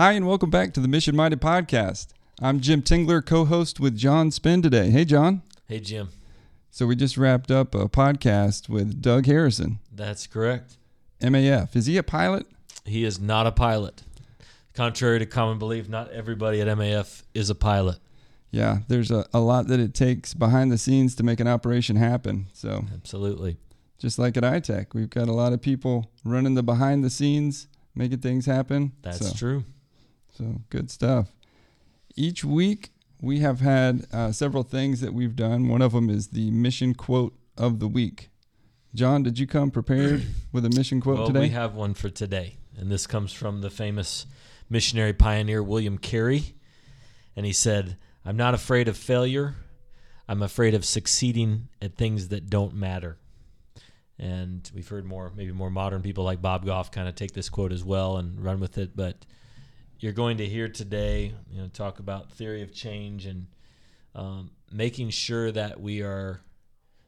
Hi, and welcome back to the Mission Minded Podcast. I'm Jim Tingler, co host with John Spin today. Hey, John. Hey, Jim. So, we just wrapped up a podcast with Doug Harrison, That's correct. MAF. Is he a pilot? He is not a pilot. Contrary to common belief, not everybody at MAF is a pilot. Yeah, there's a, a lot that it takes behind the scenes to make an operation happen. So, Absolutely. just like at iTech, we've got a lot of people running the behind the scenes, making things happen. That's so, true. So good stuff. Each week we have had uh, several things that we've done. One of them is the mission quote of the week. John, did you come prepared with a mission quote well, today? we have one for today, and this comes from the famous missionary pioneer William Carey. And he said, I'm not afraid of failure. I'm afraid of succeeding at things that don't matter. And we've heard more, maybe more modern people like Bob Goff kind of take this quote as well and run with it. But you're going to hear today, you know, talk about theory of change and um, making sure that we are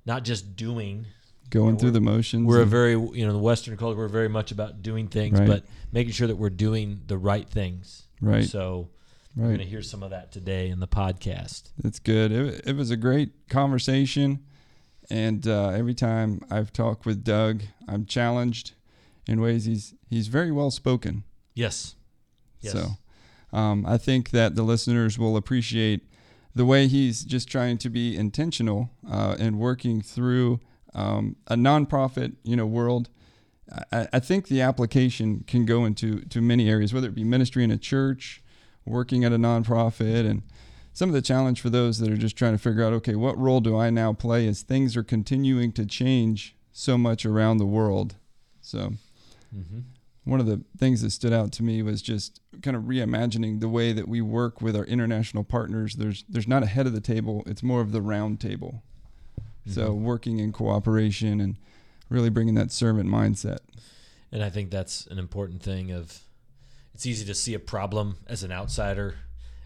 not just doing. Going Yeah, through the motions. We're a very, you know, the Western culture. We're very much about doing things, Right. but making sure that we're doing the right things. right, So we're going to hear some of that today in the podcast. That's good. It, it was a great conversation. And uh, every time I've talked with Doug, I'm challenged in ways he's he's very well spoken. Yes. Yes. So um, I think that the listeners will appreciate the way he's just trying to be intentional uh, and working through um, a nonprofit, you know, world. I, I think the application can go into to many areas, whether it be ministry in a church, working at a nonprofit, and some of the challenge for those that are just trying to figure out, okay, what role do I now play as things are continuing to change so much around the world. So hmm one of the things that stood out to me was just kind of reimagining the way that we work with our international partners. There's there's not a head of the table; it's more of the round table. So Mhm. working in cooperation and really bringing that servant mindset. And I think that's an important thing. Of it's easy to see a problem as an outsider,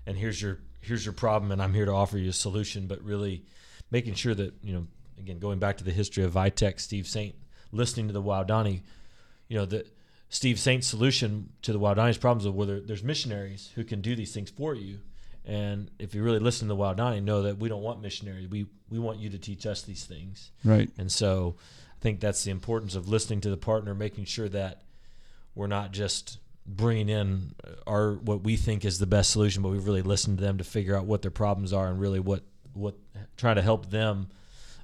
and here's your here's your problem, and I'm here to offer you a solution. But really, making sure that you know, again, going back to the history of iTech, Steve Saint, listening to the Waodani, you know, the Steve Saint's solution to the Wild Waodani's problems of whether there's missionaries who can do these things for you. And if you really listen to the Waodani, know that we don't want missionaries. We we want you to teach us these things. Right. And so I think that's the importance of listening to the partner, making sure that we're not just bringing in our what we think is the best solution, but we've really listened to them to figure out what their problems are and really what what try to help them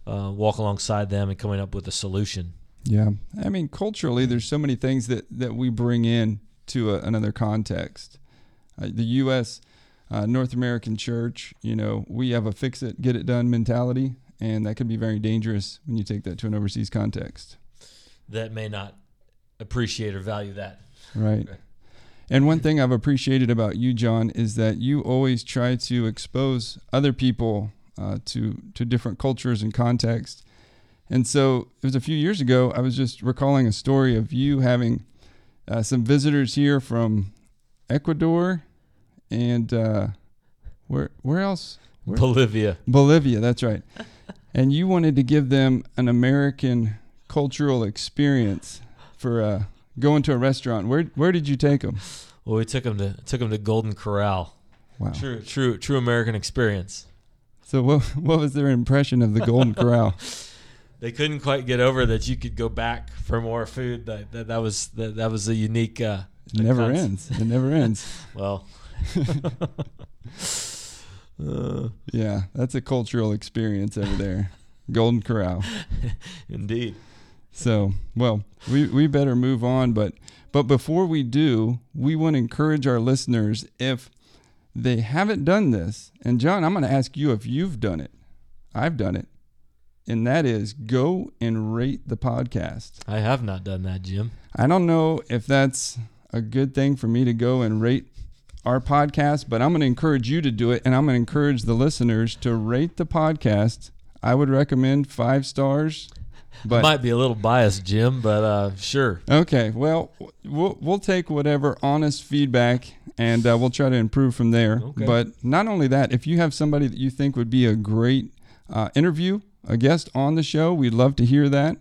uh, walk alongside them and coming up with a solution. Yeah. I mean, culturally, there's so many things that that we bring in to a, another context. Uh, the U.S. Uh, North American church, you know, we have a fix it, get it done mentality, and that can be very dangerous when you take that to an overseas context. That may not appreciate or value that. Right. Right. And one thing I've appreciated about you, John, is that you always try to expose other people uh, to to different cultures and contexts. And so it was a few years ago. I was just recalling a story of you having uh, some visitors here from Ecuador and uh, where where else? Where? Bolivia. Bolivia. That's right. and you wanted to give them an American cultural experience for uh, going to a restaurant. Where where did you take them? Well, we took them to took them to Golden Corral. Wow. True, true, true American experience. So what what was their impression of the Golden Corral? they couldn't quite get over that you could go back for more food. That that, that was that, that was a unique. Uh, It never ends. It never ends. Well, uh, Yeah, that's a cultural experience over there. Golden Corral. indeed. So, well, we, we better move on, but but before we do, we want to encourage our listeners if they haven't done this. And John, I'm going to ask you if you've done it. I've done it. And that is go and rate the podcast. I have not done that, Jim. I don't know if that's a good thing for me to go and rate our podcast, but I'm going to encourage you to do it. And I'm going to encourage the listeners to rate the podcast. I would recommend five stars. But Might be a little biased, Jim, but uh, sure. okay, well, we'll, we'll take whatever honest feedback and uh, we'll try to improve from there. Okay. But not only that, if you have somebody that you think would be a great uh, interview, a guest on the show, we'd love to hear that.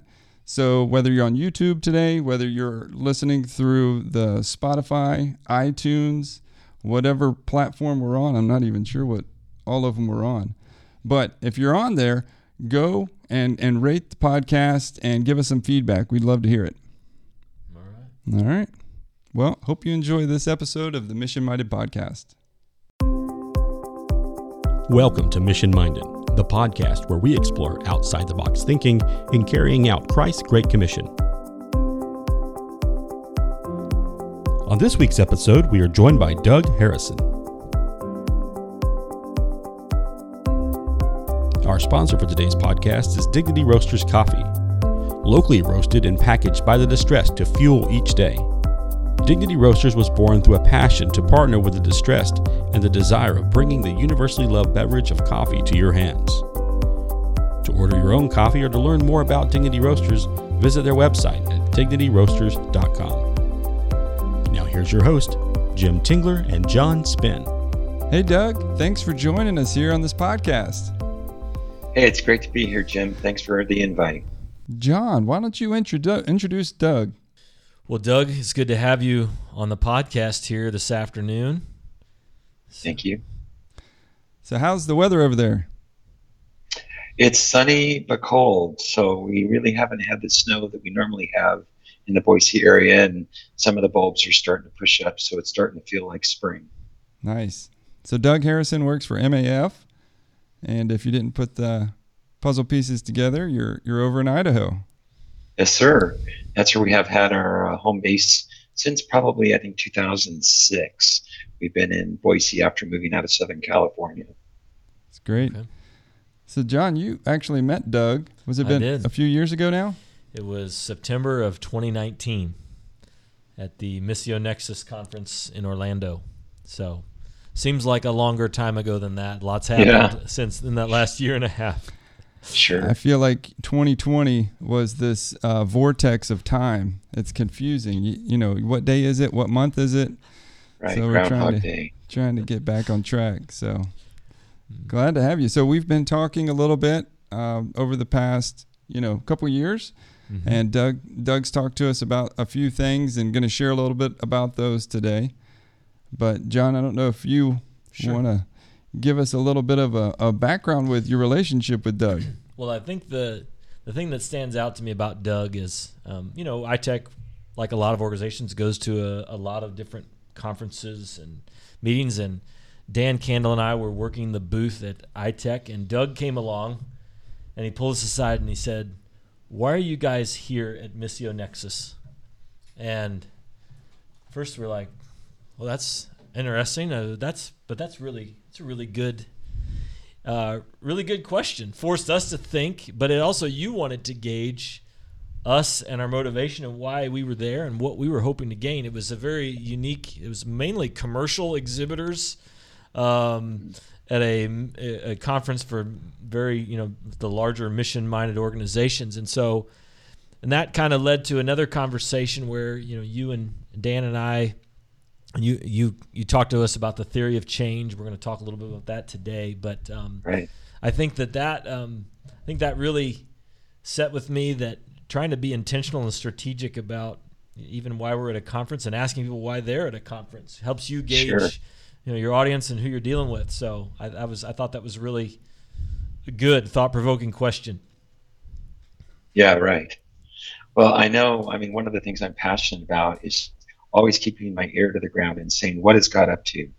So whether you're on YouTube today, whether you're listening through the Spotify, iTunes, whatever platform we're on. I'm not even sure what all of them were on. But if you're on there, go and, and rate the podcast and give us some feedback. We'd love to hear it. All right. All right. Well, hope you enjoy this episode of the Mission Minded Podcast. Welcome to Mission Minded, the podcast where we explore outside the box thinking in carrying out Christ's Great Commission. On this week's episode, we are joined by Doug Harrison. Our sponsor for today's podcast is Dignity Roasters Coffee, locally roasted and packaged by the distressed to fuel each day. Dignity Roasters was born through a passion to partner with the distressed and the desire of bringing the universally loved beverage of coffee to your hands. To order your own coffee or to learn more about Dignity Roasters, visit their website at dignityroasters.com. Now here's your host, Jim Tingler and John Spinn. Hey, Doug. Thanks for joining us here on this podcast. Hey, it's great to be here, Jim. Thanks for the invite. John, why don't you introdu- introduce Doug? Well, Doug, it's good to have you on the podcast here this afternoon. Thank you. So, how's the weather over there? It's sunny but cold, so we really haven't had the snow that we normally have in the Boise area, and some of the bulbs are starting to push up, so it's starting to feel like spring. Nice. So, Doug Harrison works for MAF, and if you didn't put the puzzle pieces together, you're you're over in Idaho. Yes, sir. That's where we have had our uh, home base since probably I think 2006. We've been in Boise after moving out of Southern California. It's great. Okay. So, John, you actually met Doug. Was it I been did. a few years ago now? It was September of 2019 at the Missio Nexus conference in Orlando. So, seems like a longer time ago than that. Lots happened Yeah. since in that last year and a half. Sure. I feel like 2020 was this uh, vortex of time. It's confusing. You, you know, what day is it? What month is it? right. so we're trying Groundhog to- Day. Trying to get back on track. So glad to have you. So we've been talking a little bit um, over the past, you know, couple years, Mhm. and Doug Doug's talked to us about a few things and going to share a little bit about those today. But John, I don't know if you Sure. want to give us a little bit of a, a background with your relationship with Doug. Well, I think the the thing that stands out to me about Doug is, um, you know, iTech, like a lot of organizations, goes to a, a lot of different conferences and meetings. And Dan Candle and I were working the booth at iTech, and Doug came along, and he pulled us aside and he said, "Why are you guys here at Missio Nexus?" And first we're like, "Well, that's interesting. Uh, that's but that's really it's a really good." Uh, really good question. Forced us to think, but it also you wanted to gauge us and our motivation and why we were there and what we were hoping to gain. It was a very unique. It was mainly commercial exhibitors um, at a, a conference for very you know the larger mission-minded organizations, and so and that kind of led to another conversation where you know you and Dan and I you you you talked to us about the theory of change. We're going to talk a little bit about that today, but um, Right. I think that that um, I think that really set with me that trying to be intentional and strategic about even why we're at a conference and asking people why they're at a conference helps you gauge Sure. you know your audience and who you're dealing with. So I, I was I thought that was really a good thought provoking question. Yeah, right. Well, I know, I mean, one of the things I'm passionate about is always keeping my ear to the ground and saying, what is God up to?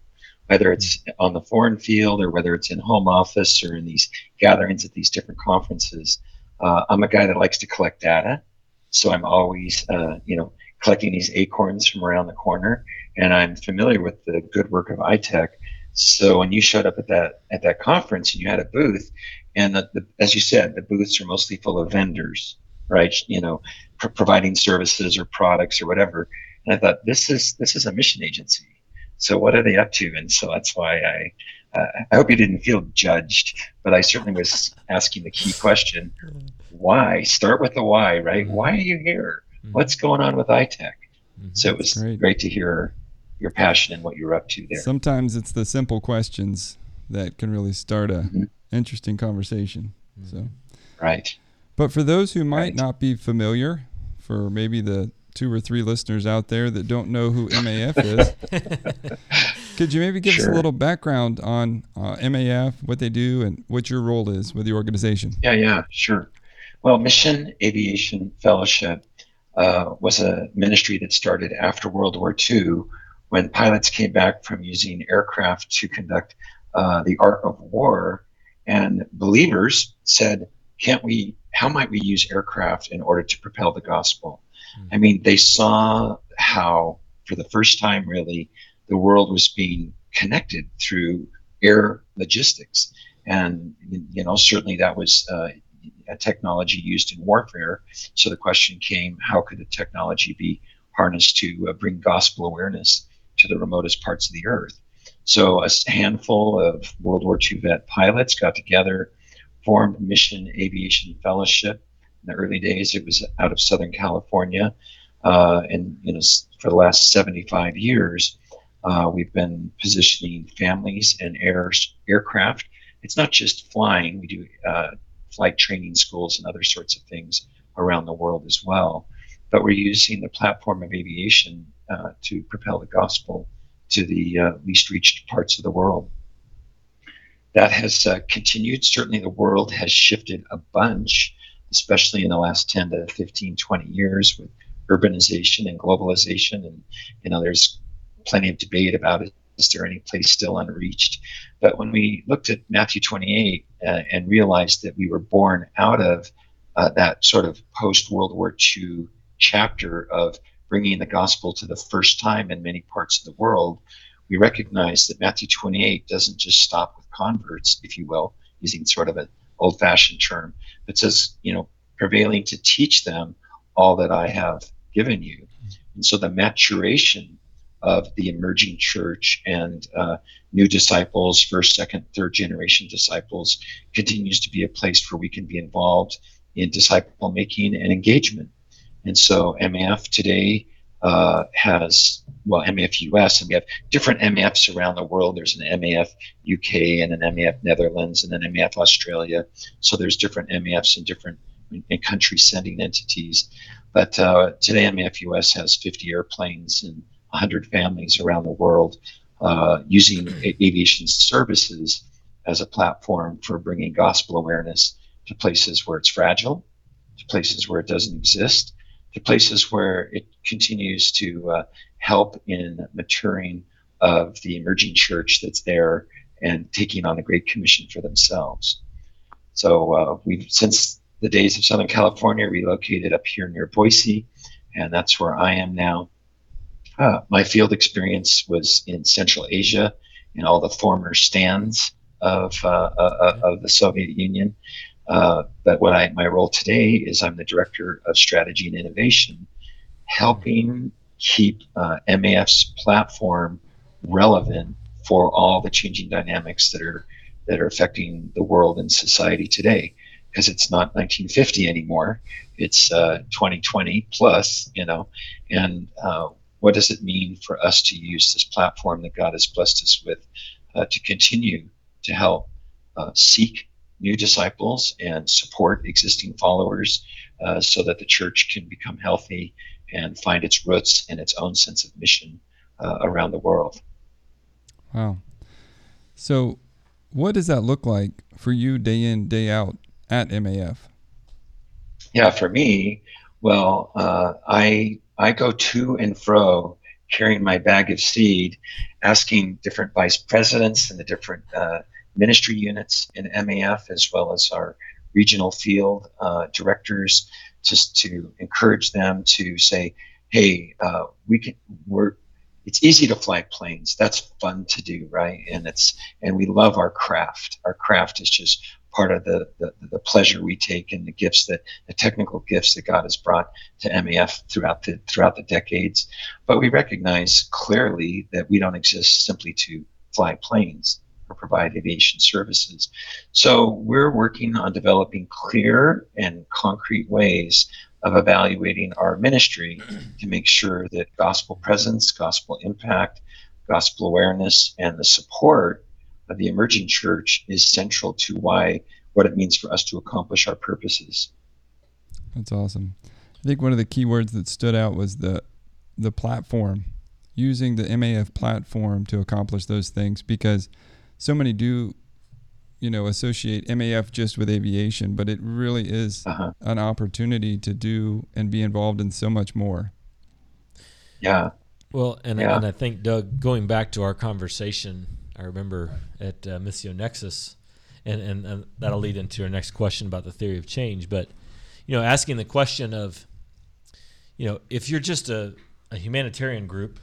Whether it's on the foreign field or whether it's in home office or in these gatherings at these different conferences. Uh, I'm a guy that likes to collect data. So I'm always, uh, you know, collecting these acorns from around the corner. And I'm familiar with the good work of iTech. So when you showed up at that at that conference and you had a booth, and the, the, as you said, the booths are mostly full of vendors, right? You know, pr- providing services or products or whatever. And I thought this is this is a mission agency. So what are they up to? And so that's why I uh, I hope you didn't feel judged, but I certainly was asking the key question: Why? Start with the why, right? Why are you here? What's going on with iTech? So it was Great. great to hear your passion and what you're up to there. Sometimes it's the simple questions that can really start a Mhm. interesting conversation. So, Right. but for those who might Right. not be familiar, for maybe the two or three listeners out there that don't know who MAF is, Could you maybe give us a little background on uh, MAF, what they do, and what your role is with the organization? Yeah, yeah, sure. Well, Mission Aviation Fellowship uh, was a ministry that started after World War II when pilots came back from using aircraft to conduct uh, the art of war. And believers said, can't we, how might we use aircraft in order to propel the gospel? I mean, they saw how, for the first time, really, the world was being connected through air logistics. And, you know, certainly that was uh, a technology used in warfare. So the question came how could the technology be harnessed to uh, bring gospel awareness to the remotest parts of the earth? So a handful of World War II vet pilots got together, formed Mission Aviation Fellowship. In the early days, it was out of Southern California. Uh, and you know, for the last 75 years, uh, we've been positioning families and air, aircraft. It's not just flying. We do uh, flight training schools and other sorts of things around the world as well. But we're using the platform of aviation uh, to propel the gospel to the uh, least reached parts of the world. That has uh, continued. Certainly, the world has shifted a bunch, especially in the last 10 to 15, 20 years with urbanization and globalization. And, you know, there's plenty of debate about it. Is there any place still unreached? But when we looked at Matthew 28 uh, and realized that we were born out of uh, that sort of post World War II chapter of bringing the gospel to the first time in many parts of the world, we recognize that Matthew 28 doesn't just stop with converts, if you will, using sort of an old fashioned term, but says, you know, prevailing to teach them all that I have given you. And so the maturation of the emerging church and uh, new disciples, first, second, third generation disciples, continues to be a place where we can be involved in disciple making and engagement. And so MAF today uh, has, well, MAF US, and we have different MAFs around the world. There's an MAF UK and an MAF Netherlands and an MAF Australia. So there's different MAFs in different in country sending entities. But uh, today MAF US has 50 airplanes and 100 families around the world uh, using aviation services as a platform for bringing gospel awareness to places where it's fragile, to places where it doesn't exist, to places where it continues to uh, help in maturing of the emerging church that's there and taking on the Great Commission for themselves. So uh, we've since the days of Southern California relocated up here near Boise, and that's where I am now. Uh, my field experience was in Central Asia, in all the former stands of uh, uh, of the Soviet Union. Uh, but what I my role today is I'm the director of strategy and innovation, helping keep uh, MAF's platform relevant for all the changing dynamics that are that are affecting the world and society today. Because it's not 1950 anymore; it's uh, 2020 plus, you know. And uh, what does it mean for us to use this platform that God has blessed us with uh, to continue to help uh, seek new disciples and support existing followers uh, so that the church can become healthy and find its roots and its own sense of mission uh, around the world. Wow. So, what does that look like for you day in, day out at MAF? Yeah, for me, well, uh, I I go to and fro carrying my bag of seed, asking different vice presidents and the different uh, ministry units in MAF, as well as our regional field uh, directors, just to encourage them to say, "Hey, uh, we can. We're. It's easy to fly planes. That's fun to do, right? And it's and we love our craft. Our craft is just part of the, the, the pleasure we take and the gifts that the technical gifts that God has brought to MAF throughout the throughout the decades. But we recognize clearly that we don't exist simply to fly planes or provide aviation services. So we're working on developing clear and concrete ways of evaluating our ministry to make sure that gospel presence, gospel impact, gospel awareness, and the support of the emerging church is central to why what it means for us to accomplish our purposes. That's awesome. I think one of the key words that stood out was the the platform using the MAF platform to accomplish those things because so many do you know associate MAF just with aviation, but it really is Uh-huh. an opportunity to do and be involved in so much more. Yeah. Well, and Yeah. and I think Doug, going back to our conversation, I remember at uh, Missio Nexus, and, and and that'll lead into our next question about the theory of change. But you know, asking the question of, you know, if you're just a, a humanitarian group,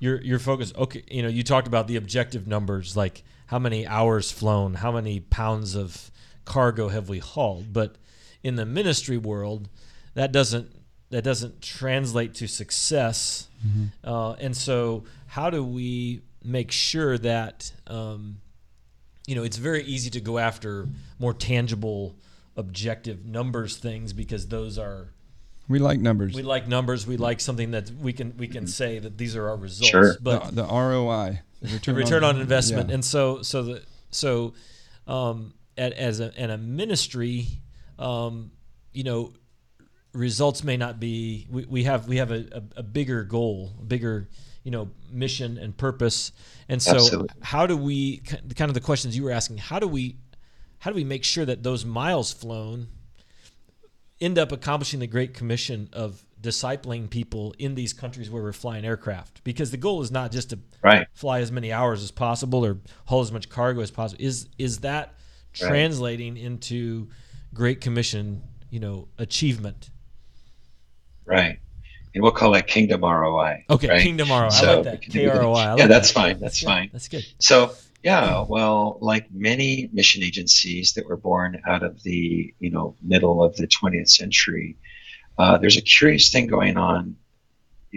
you're you're. Okay, you know, you talked about the objective numbers, like how many hours flown, how many pounds of cargo have we hauled, but in the ministry world, that doesn't that doesn't translate to success. Uh, and so, how do we make sure that um, you know it's very easy to go after more tangible, objective numbers things because those are We like numbers. we like numbers. We like something that we can we can say that these are our results. Sure. But the, the ROI, the the return on investment. yeah. And so, so the so, um, at, as a and a ministry, um, you know, results may not be. We, we have we have a, a, a bigger goal, a bigger you know mission and purpose. And so, Absolutely. how do we kind of the questions you were asking? How do we how do we make sure that those miles flown end up accomplishing the great commission of discipling people in these countries where we're flying aircraft because the goal is not just to Right. fly as many hours as possible or haul as much cargo as possible is is that Right. translating into great commission you know achievement Right. And we'll call that kingdom ROI. okay right? kingdom ROI I So like that we can think of it- KROI yeah, like that's that. fine. That's good. fine. that's good So yeah, well, like many mission agencies that were born out of the you know middle of the 20th century, uh, there's a curious thing going on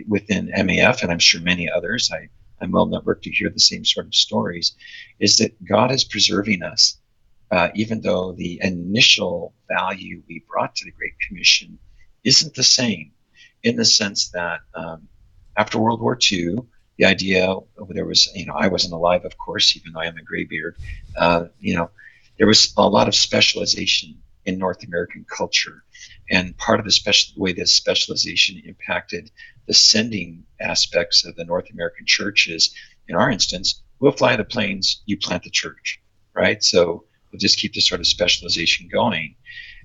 within MAF, and I'm sure many others. I, I'm well networked to hear the same sort of stories. Is that God is preserving us, uh, even though the initial value we brought to the Great Commission isn't the same, in the sense that um, after World War II the idea there was you know i wasn't alive of course even though i am a graybeard uh, you know there was a lot of specialization in north american culture. And part of the special way this specialization impacted the sending aspects of the north american churches in our instance we'll fly the planes you plant the church right? So we'll just keep this sort of specialization going.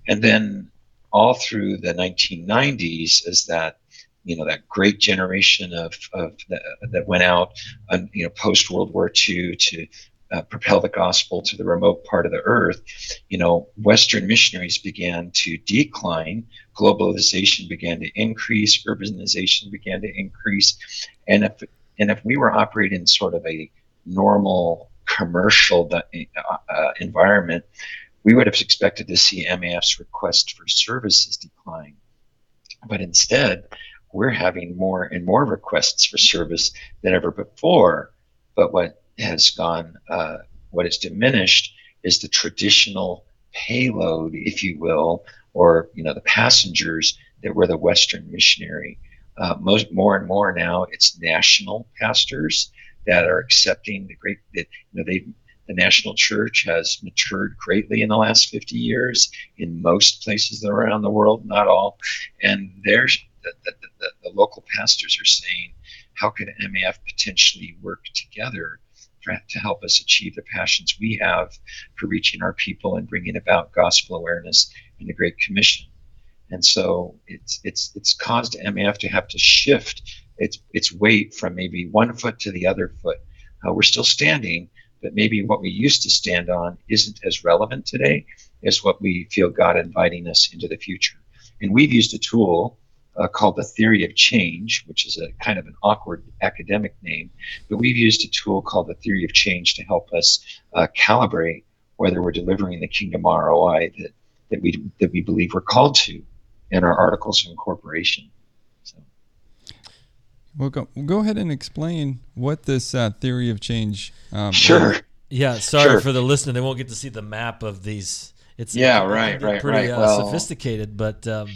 And then all through the 1990s as that you know that great generation of, of that, that went out um, you know post World War II to uh, propel the gospel to the remote part of the earth you know western missionaries began to decline globalization began to increase urbanization began to increase and if and if we were operating in sort of a normal commercial uh, uh, environment we would have expected to see MAF's request for services decline. But instead we're having more and more requests for service than ever before. But what has gone, uh, what is diminished is the traditional payload, if you will, or you know the passengers that were the Western missionary. Uh, most more and more now, it's national pastors that are accepting the great. That you know they the national church has matured greatly in the last 50 years in most places around the world, not all, and there's the, the, the, the, local pastors are saying, how could MAF potentially work together for, to help us achieve the passions we have for reaching our people and bringing about gospel awareness in the Great Commission? And so it's it's it's caused MAF to have to shift its its weight from maybe one foot to the other foot. Uh, we're still standing, but maybe what we used to stand on isn't as relevant today as what we feel God inviting us into the future. And we've used a tool uh, called the theory of change, which is a kind of an awkward academic name, but we've used a tool called the theory of change to help us uh, calibrate whether we're delivering the kingdom ROI that, that we that we believe we're called to in our articles of incorporation. So. Well, go, go ahead and explain what this uh, theory of change. Um, sure. is. yeah sorry Sure. for the listener they won't get to see the map of these it's Yeah, it right, right, pretty right. Uh, Well- sophisticated but um,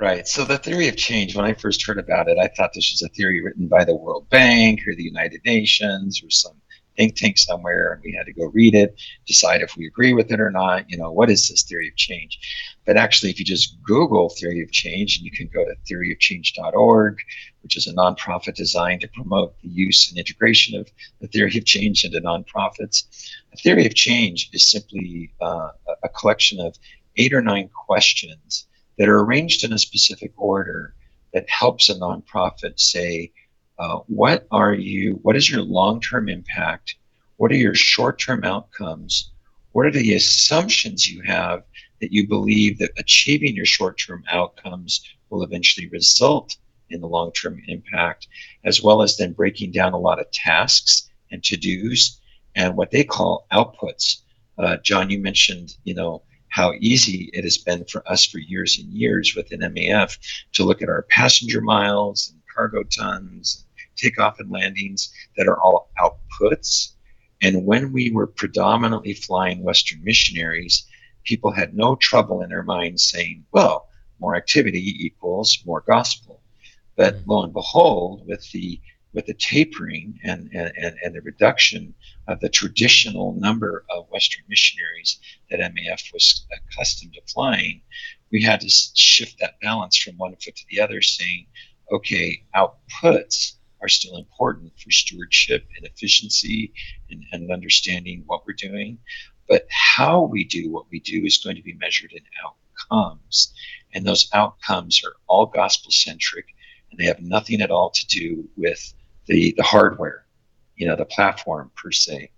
Right. So the theory of change, when I first heard about it, I thought this was a theory written by the World Bank or the United Nations or some think tank somewhere and we had to go read it, decide if we agree with it or not. You know, what is this theory of change? But actually, if you just Google theory of change, and you can go to theoryofchange.org, which is a nonprofit designed to promote the use and integration of the theory of change into nonprofits. A theory of change is simply uh, a collection of eight or nine questions that are arranged in a specific order that helps a nonprofit say, uh, what are you, what is your long term impact? What are your short term outcomes? What are the assumptions you have that you believe that achieving your short term outcomes will eventually result in the long term impact, as well as then breaking down a lot of tasks and to dos and what they call outputs. Uh, John, you mentioned, you know, how easy it has been for us for years and years within MAF to look at our passenger miles and cargo tons, takeoff and landings that are all outputs. And when we were predominantly flying Western missionaries, people had no trouble in their minds saying, well, more activity equals more gospel. But mm. lo and behold, with the with the tapering and, and, and the reduction of the traditional number of Western missionaries that MAF was accustomed to flying, we had to shift that balance from one foot to the other, saying, okay, outputs are still important for stewardship and efficiency and, and understanding what we're doing. But how we do what we do is going to be measured in outcomes. And those outcomes are all gospel centric and they have nothing at all to do with the, the hardware, you know, the platform per se.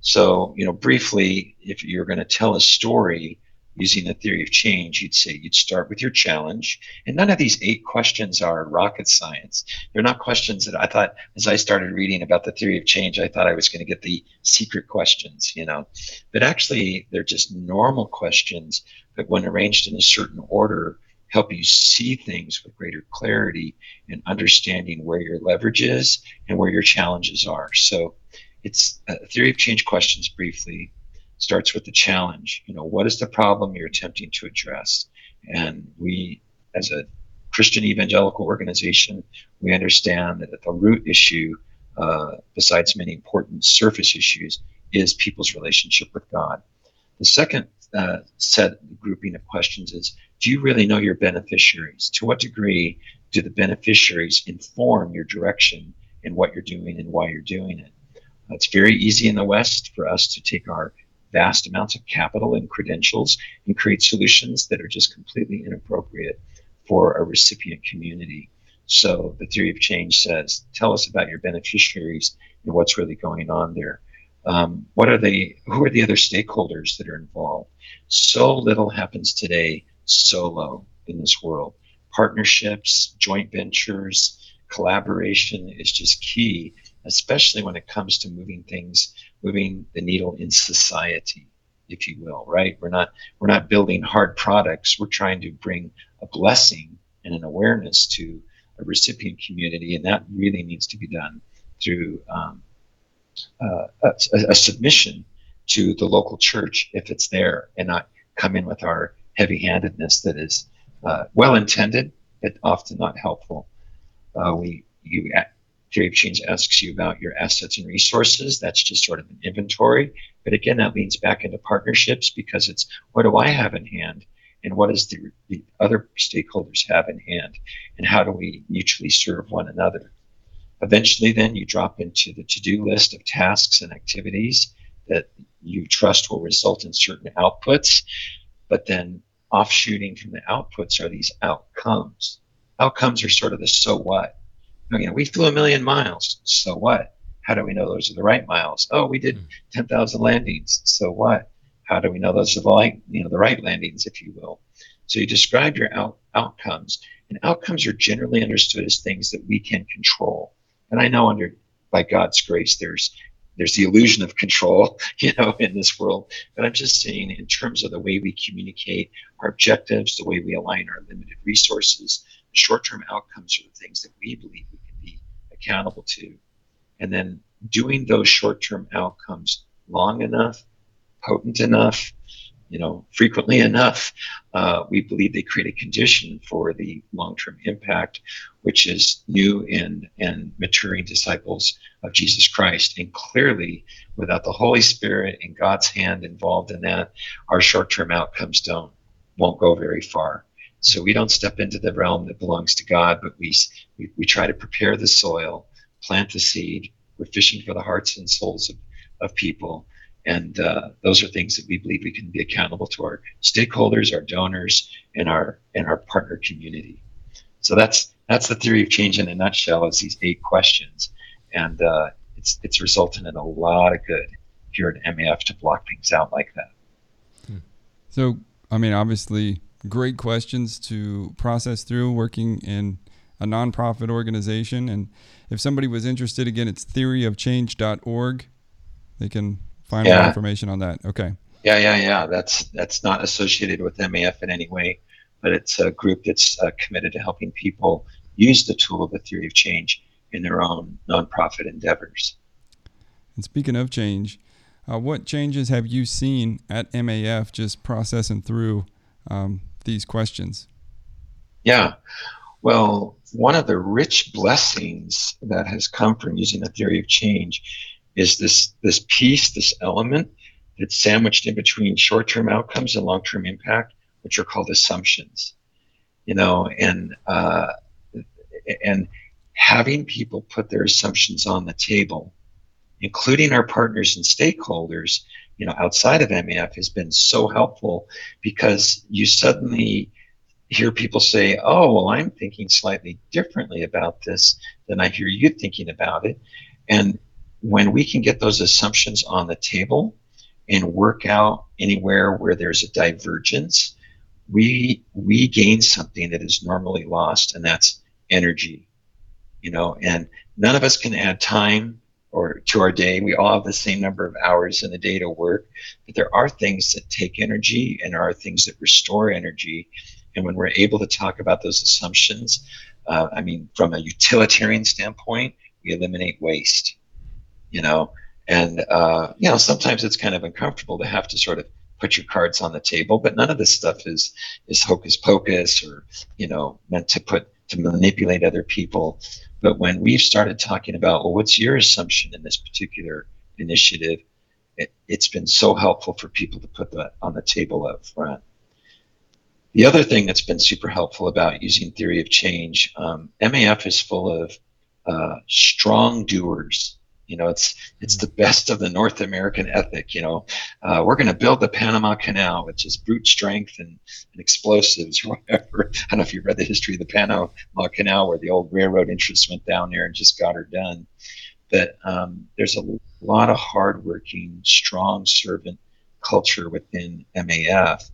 So, you know, briefly, if you're going to tell a story using the theory of change, you'd say you'd start with your challenge. And none of these eight questions are rocket science. They're not questions that I thought, as I started reading about the theory of change, I thought I was going to get the secret questions, you know. But actually, they're just normal questions but when arranged in a certain order, help you see things with greater clarity and understanding where your leverage is and where your challenges are. So it's a theory of change questions briefly starts with the challenge. You know, what is the problem you're attempting to address? And we, as a Christian evangelical organization, we understand that the root issue, uh, besides many important surface issues, is people's relationship with God. The second uh, set grouping of questions is do you really know your beneficiaries? To what degree do the beneficiaries inform your direction and what you're doing and why you're doing it? It's very easy in the West for us to take our vast amounts of capital and credentials and create solutions that are just completely inappropriate for a recipient community. So the theory of change says, tell us about your beneficiaries and what's really going on there. Um, what are they? Who are the other stakeholders that are involved? So little happens today solo in this world. Partnerships, joint ventures, collaboration is just key, especially when it comes to moving things, moving the needle in society, if you will, right? We're not we're not building hard products. We're trying to bring a blessing and an awareness to a recipient community, and that really needs to be done through um, uh, a, a submission to the local church if it's there, and not come in with our heavy-handedness that is uh, well intended but often not helpful. Uh, we you of Change asks you about your assets and resources. That's just sort of an inventory. But again, that leads back into partnerships because it's what do I have in hand and what does the, the other stakeholders have in hand and how do we mutually serve one another. Eventually, then you drop into the to do list of tasks and activities that you trust will result in certain outputs. But then offshooting from the outputs are these outcomes. Outcomes are sort of the so what. You know, we flew a million miles. So what? How do we know those are the right miles? Oh, we did hmm. 10,000 landings. So what? How do we know those are the right, you know, the right landings, if you will? So you describe your out, outcomes, and outcomes are generally understood as things that we can control. And I know under by God's grace, there's there's the illusion of control, you know, in this world. But I'm just saying, in terms of the way we communicate our objectives, the way we align our limited resources, the short-term outcomes are the things that we believe we can be accountable to, and then doing those short-term outcomes long enough, potent enough, you know, frequently enough, uh, we believe they create a condition for the long-term impact, which is new and and maturing disciples of Jesus Christ. And clearly, without the Holy Spirit and God's hand involved in that, our short-term outcomes don't won't go very far. So we don't step into the realm that belongs to God, but we we, we try to prepare the soil, plant the seed. We're fishing for the hearts and souls of, of people and uh, those are things that we believe we can be accountable to our stakeholders, our donors, and our and our partner community. So that's that's the theory of change in a nutshell. Is these eight questions, and uh, it's it's resulted in a lot of good here at MAF to block things out like that. So I mean, obviously, great questions to process through working in a nonprofit organization. And if somebody was interested, again, it's theoryofchange.org. They can find yeah. more information on that. Okay. Yeah, yeah, yeah. That's that's not associated with MAF in any way, but it's a group that's uh, committed to helping people use the tool of the theory of change in their own nonprofit endeavors. And speaking of change, uh, what changes have you seen at MAF just processing through um, these questions? Yeah. Well, one of the rich blessings that has come from using the theory of change is this this piece, this element that's sandwiched in between short-term outcomes and long-term impact, which are called assumptions. You know, and uh, and having people put their assumptions on the table, including our partners and stakeholders, you know, outside of MAF has been so helpful because you suddenly hear people say, "Oh, well, I'm thinking slightly differently about this than I hear you thinking about it," and when we can get those assumptions on the table and work out anywhere where there's a divergence, we we gain something that is normally lost, and that's energy. You know, and none of us can add time or to our day. We all have the same number of hours in the day to work, but there are things that take energy and there are things that restore energy. And when we're able to talk about those assumptions, uh, I mean, from a utilitarian standpoint, we eliminate waste you know, and uh, you know sometimes it's kind of uncomfortable to have to sort of put your cards on the table, but none of this stuff is is hocus pocus or you know meant to put to manipulate other people. But when we've started talking about, well, what's your assumption in this particular initiative? It, it's been so helpful for people to put that on the table up front. The other thing that's been super helpful about using theory of change, um, MAF is full of uh, strong doers you know, it's it's the best of the North American ethic. You know, uh, we're going to build the Panama Canal, which is brute strength and, and explosives, or whatever. I don't know if you read the history of the Panama Canal, where the old railroad interests went down there and just got her done. But um, there's a lot of hardworking, strong servant culture within MAF,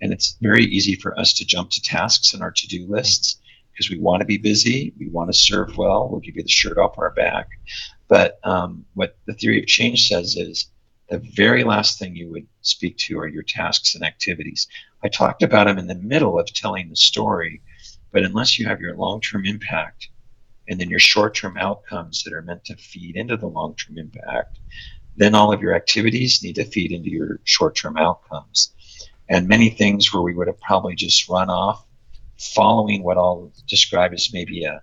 and it's very easy for us to jump to tasks in our to-do lists because we want to be busy, we want to serve well. We'll give you the shirt off our back. But um, what the theory of change says is the very last thing you would speak to are your tasks and activities. I talked about them in the middle of telling the story, but unless you have your long term impact and then your short term outcomes that are meant to feed into the long term impact, then all of your activities need to feed into your short term outcomes. And many things where we would have probably just run off following what I'll describe as maybe a,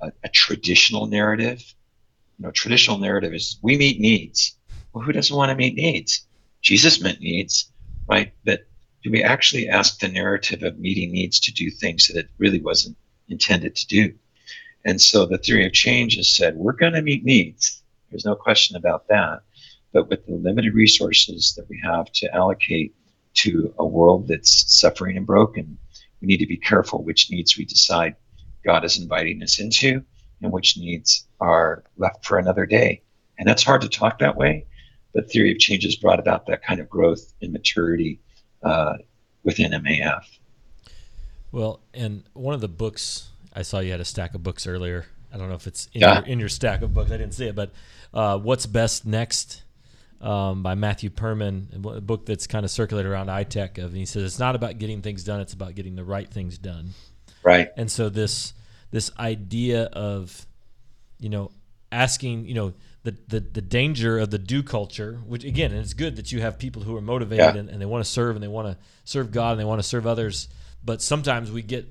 a, a traditional narrative you know, traditional narrative is we meet needs. Well, who doesn't want to meet needs? Jesus met needs, right? But do we actually ask the narrative of meeting needs to do things that it really wasn't intended to do? And so the theory of change has said we're going to meet needs. There's no question about that. But with the limited resources that we have to allocate to a world that's suffering and broken, we need to be careful which needs we decide God is inviting us into and which needs are left for another day. And that's hard to talk that way, but theory of change has brought about that kind of growth and maturity uh, within MAF. Well, and one of the books I saw you had a stack of books earlier. I don't know if it's in, yeah. your, in your stack of books. I didn't see it, but uh, "What's Best Next" um, by Matthew Perman, a book that's kind of circulated around iTech. Of and he says it's not about getting things done; it's about getting the right things done. Right. And so this this idea of you know asking you know the, the, the danger of the do culture, which again, it's good that you have people who are motivated Yeah. and, and they want to serve and they want to serve God and they want to serve others. But sometimes we get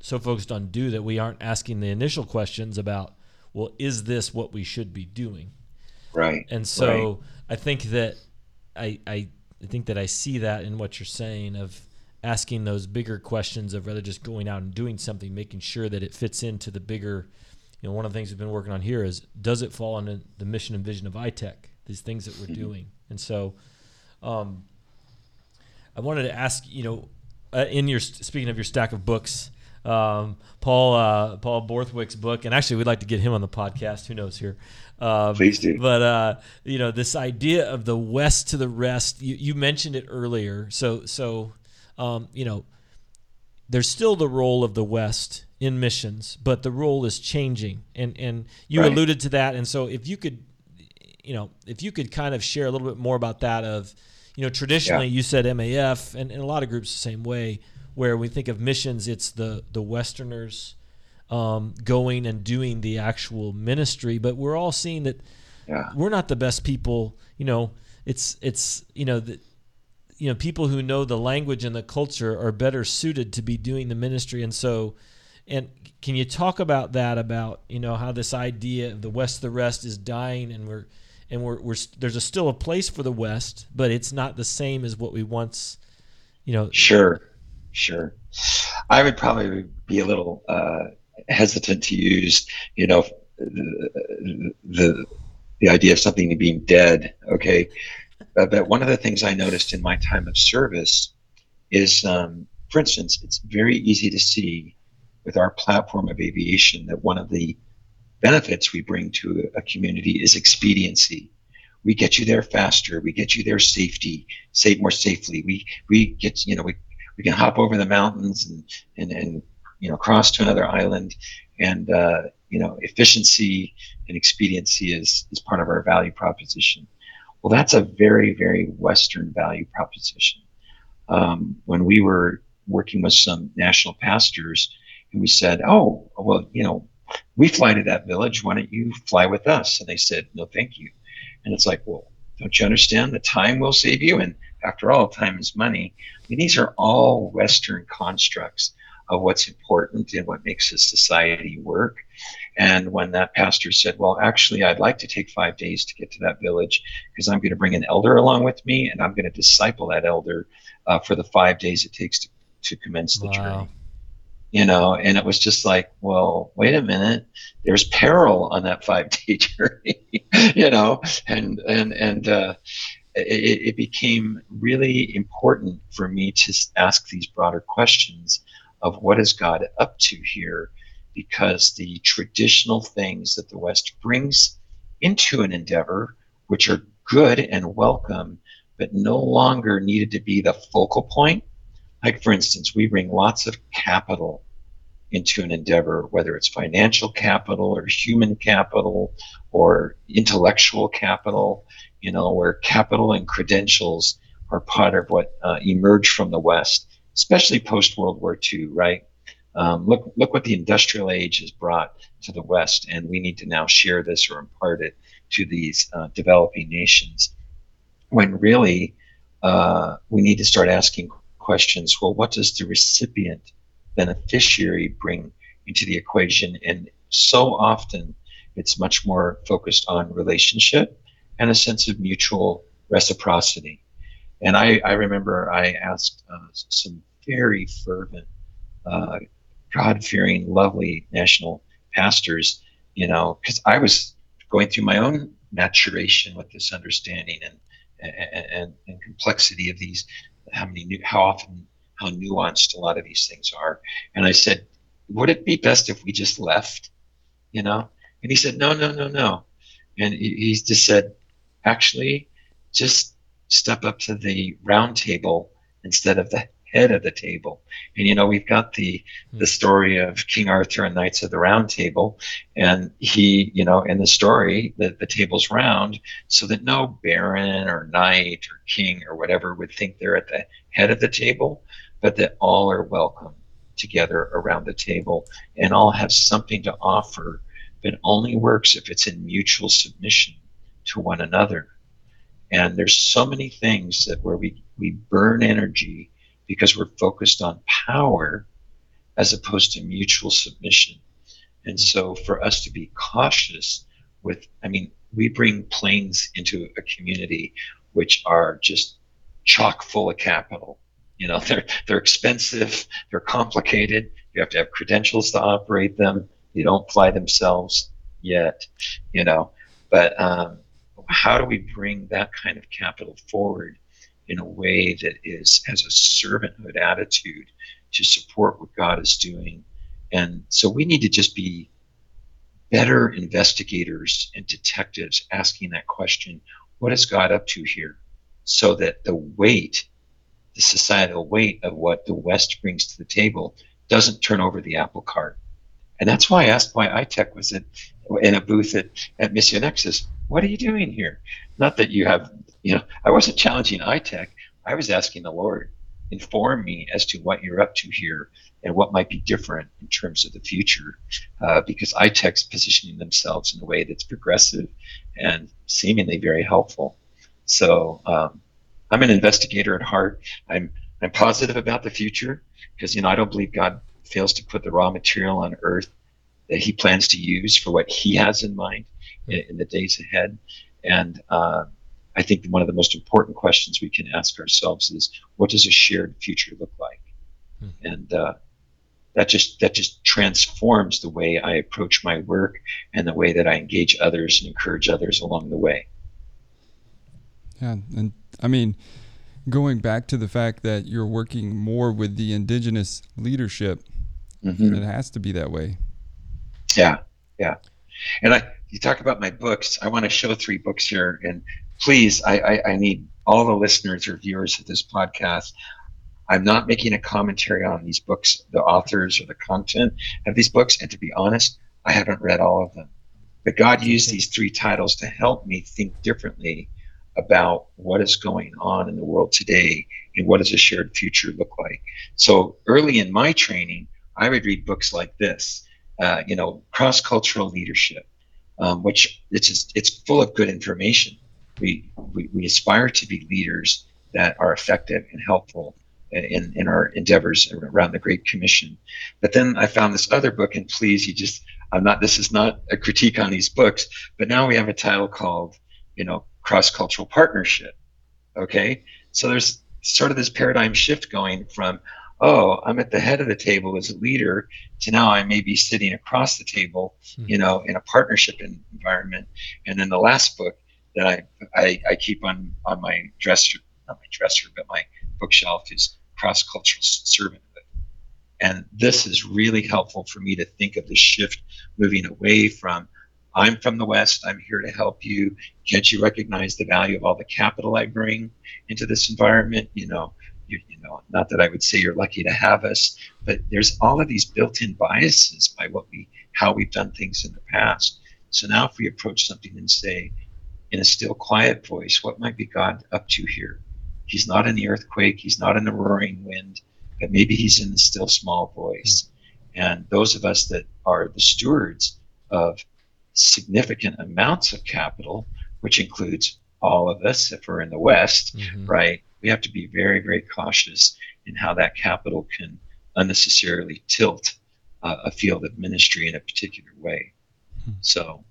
so focused on do that we aren't asking the initial questions about, well, is this what we should be doing? Right. And so I think that I, I I think that I see that in what you're saying of asking those bigger questions of rather just going out and doing something, making sure that it fits into the bigger. You know, one of the things we've been working on here is does it fall into the mission and vision of iTech? These things that we're doing, and so um, I wanted to ask you know, uh, in your speaking of your stack of books, um, Paul uh, Paul Borthwick's book, and actually we'd like to get him on the podcast. Who knows here? Um, Please do. But uh, you know, this idea of the West to the rest, you, you mentioned it earlier. So so um, you know, there's still the role of the West in missions, but the role is changing, and and you Right. alluded to that. And so if you could, you know, if you could kind of share a little bit more about that of, you know, traditionally you said MAF, and, and a lot of groups the same way, where we think of missions, it's the the Westerners um, going and doing the actual ministry, but we're all seeing that Yeah. we're not the best people. You know, it's it's you know the you know people who know the language and the culture are better suited to be doing the ministry, and so and can you talk about that about you know how this idea of the West the rest is dying, and we're and we're, we're there's a, still a place for the West, but it's not the same as what we once, you know. Sure, sure. I would probably be a little uh, hesitant to use, you know, the, the the idea of something being dead. Okay, uh, but one of the things I noticed in my time of service is, um, for instance, it's very easy to see with our platform of aviation that one of the benefits we bring to a community is expediency. We get you there faster. We get you there safety, save more safely. We we get you know we we can hop over the mountains and and, and you know cross to another island. And uh, you know efficiency and expediency is is part of our value proposition. Well that's a very very western value proposition. Um, when we were working with some national pastors and we said oh well you know we fly to that village. Why don't you fly with us? And they said no thank you. And it's like well don't you understand? The time will save you. And after all time is money I mean, these are all Western constructs of what's important and what makes a society work. And when that pastor said, Well, actually, I'd like to take five days to get to that village because I'm going to bring an elder along with me and I'm going to disciple that elder uh, for the five days it takes to, to commence the Wow. journey. You know, and it was just like, well, wait a minute, there's peril on that five day journey, you know, and, and, and, uh, it, it became really important for me to ask these broader questions of what is God up to here, because the traditional things that the West brings into an endeavor, which are good and welcome, but no longer needed to be the focal point. Like, for instance, we bring lots of capital into an endeavor, whether it's financial capital or human capital or intellectual capital, you know, where capital and credentials are part of what uh, emerged from the West, especially post World War II, right? Um, look, look what the industrial age has brought to the West, and we need to now share this or impart it to these uh, developing nations. When really, uh, we need to start asking questions. Well, what does the recipient beneficiary bring into the equation? And so often, it's much more focused on relationship and a sense of mutual reciprocity. And I, I remember I asked uh, some very fervent, uh, God fearing, lovely national pastors, you know, because I was going through my own maturation with this understanding and, and, and, and complexity of these, how many, new, how often, how nuanced a lot of these things are. And I said, would it be best if we just left, you know? And he said, no, no, no, no. And he, he just said, actually, just step up to the round table instead of the head of the table. And you know, we've got the hmm. the story of King Arthur and Knights of the Round Table, and he, you know, in the story, the, the table's round so that no baron or knight or king or whatever would think they're at the head of the table, but that all are welcome together around the table and all have something to offer, but only works if it's in mutual submission to one another. And there's so many things that where we, we burn energy because we're focused on power as opposed to mutual submission. And so for us to be cautious with, I mean, we bring planes into a community which are just chock full of capital. You know, they're they're expensive, they're complicated. You have to have credentials to operate them. They don't fly themselves yet, you know. But um, how do we bring that kind of capital forward in a way that is has a servanthood attitude to support what God is doing? And so we need to just be better investigators and detectives asking that question what is God up to here? So that the weight, the societal weight of what the West brings to the table doesn't turn over the apple cart. And that's why I asked why iTech was in, in a booth at, at Mission Nexus. What are you doing here? Not that you have, you know, I wasn't challenging iTech. I was asking the Lord, inform me as to what you're up to here and what might be different in terms of the future, uh, because iTech's positioning themselves in a way that's progressive and seemingly very helpful. So um, I'm an investigator at heart. I'm I'm positive about the future because you know I don't believe God fails to put the raw material on earth that He plans to use for what He has in mind in, in the days ahead. And uh, I think one of the most important questions we can ask ourselves is, what does a shared future look like? Hmm. And uh, that just that just transforms the way I approach my work and the way that I engage others and encourage others along the way. Yeah, and I mean, going back to the fact that you're working more with the indigenous leadership, mm-hmm. it has to be that way. Yeah, yeah. And I, you talk about my books. I want to show three books here, and please, I, I, I need all the listeners or viewers of this podcast. I'm not making a commentary on these books, the authors or the content of these books. And to be honest, I haven't read all of them. But God used these three titles to help me think differently about what is going on in the world today and what does a shared future look like. So early in my training, I would read books like this, uh, you know, cross-cultural leadership, um, which it's just, it's full of good information. We, we we aspire to be leaders that are effective and helpful in, in our endeavors around the Great Commission. But then I found this other book, and please, you just, I'm not, this is not a critique on these books, but now we have a title called, you know, Cross Cultural Partnership. Okay. So there's sort of this paradigm shift going from, oh, I'm at the head of the table as a leader to now I may be sitting across the table, hmm. you know, in a partnership environment. And then the last book that I, I, I keep on, on my dresser, not my dresser, but my bookshelf is cross cultural servanthood. And this is really helpful for me to think of the shift moving away from I'm from the West, I'm here to help you. Can't you recognize the value of all the capital I bring into this environment? You know, you, you know, not that I would say you're lucky to have us, but there's all of these built-in biases by what we how we've done things in the past. So now if we approach something and say, in a still quiet voice, what might be God up to here? He's not in the earthquake. He's not in the roaring wind, but maybe he's in the still small voice. And those of us that are the stewards of significant amounts of capital, which includes all of us if we're in the West, mm-hmm. right? We have to be very, very cautious in how that capital can unnecessarily tilt uh, a field of ministry in a particular way. Mm-hmm. So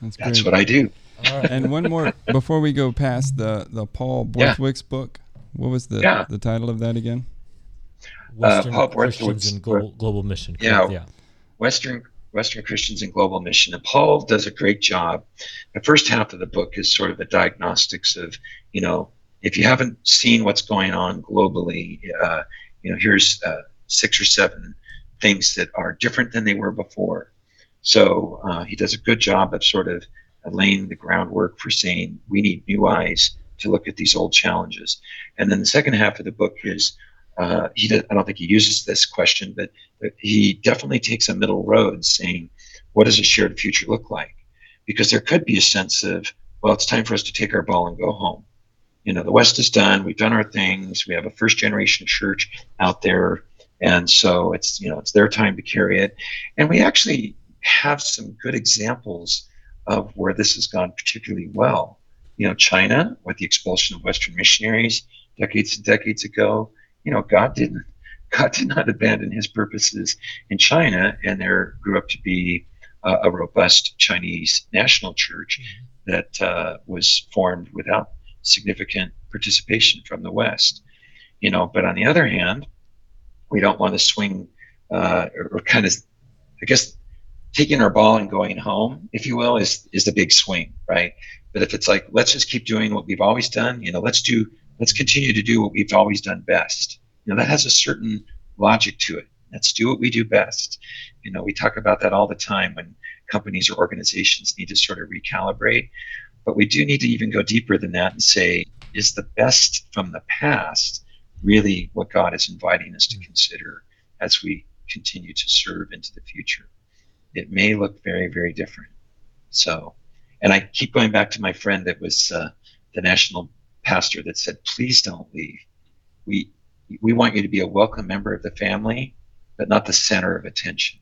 that's, that's what I do. and one more before we go past the the Paul Borthwick's yeah. book. What was the yeah. the title of that again? Western uh, Christians and Global, Global Mission. Yeah, yeah, Western Western Christians and Global Mission. And Paul does a great job. The first half of the book is sort of a diagnostics of, you know, if you haven't seen what's going on globally, uh, you know, here's uh, six or seven things that are different than they were before. So uh, he does a good job of sort of laying the groundwork for saying we need new eyes to look at these old challenges. And then the second half of the book is uh, he does, I don't think he uses this question, but, but he definitely takes a middle road saying, what does a shared future look like? Because there could be a sense of, well, it's time for us to take our ball and go home. You know, the West is done. We've done our things. We have a first generation church out there. And so it's, you know, it's their time to carry it. And we actually have some good examples of where this has gone particularly well. You know, China, with the expulsion of Western missionaries decades and decades ago, you know, God didn't God did not abandon his purposes in China, and there grew up to be uh, a robust Chinese national church mm-hmm. that uh, was formed without significant participation from the West. You know, but on the other hand, we don't want to swing uh, or, or kind of, I guess, taking our ball and going home, if you will, is is the big swing, right? But if it's like let's just keep doing what we've always done, you know, let's do let's continue to do what we've always done best. You know, that has a certain logic to it. Let's do what we do best. You know, we talk about that all the time when companies or organizations need to sort of recalibrate. But we do need to even go deeper than that and say, is the best from the past really what God is inviting us to consider as we continue to serve into the future? It may look very, very different. So, and I keep going back to my friend that was uh, the national pastor that said, please don't leave. We, we want you to be a welcome member of the family, but not the center of attention.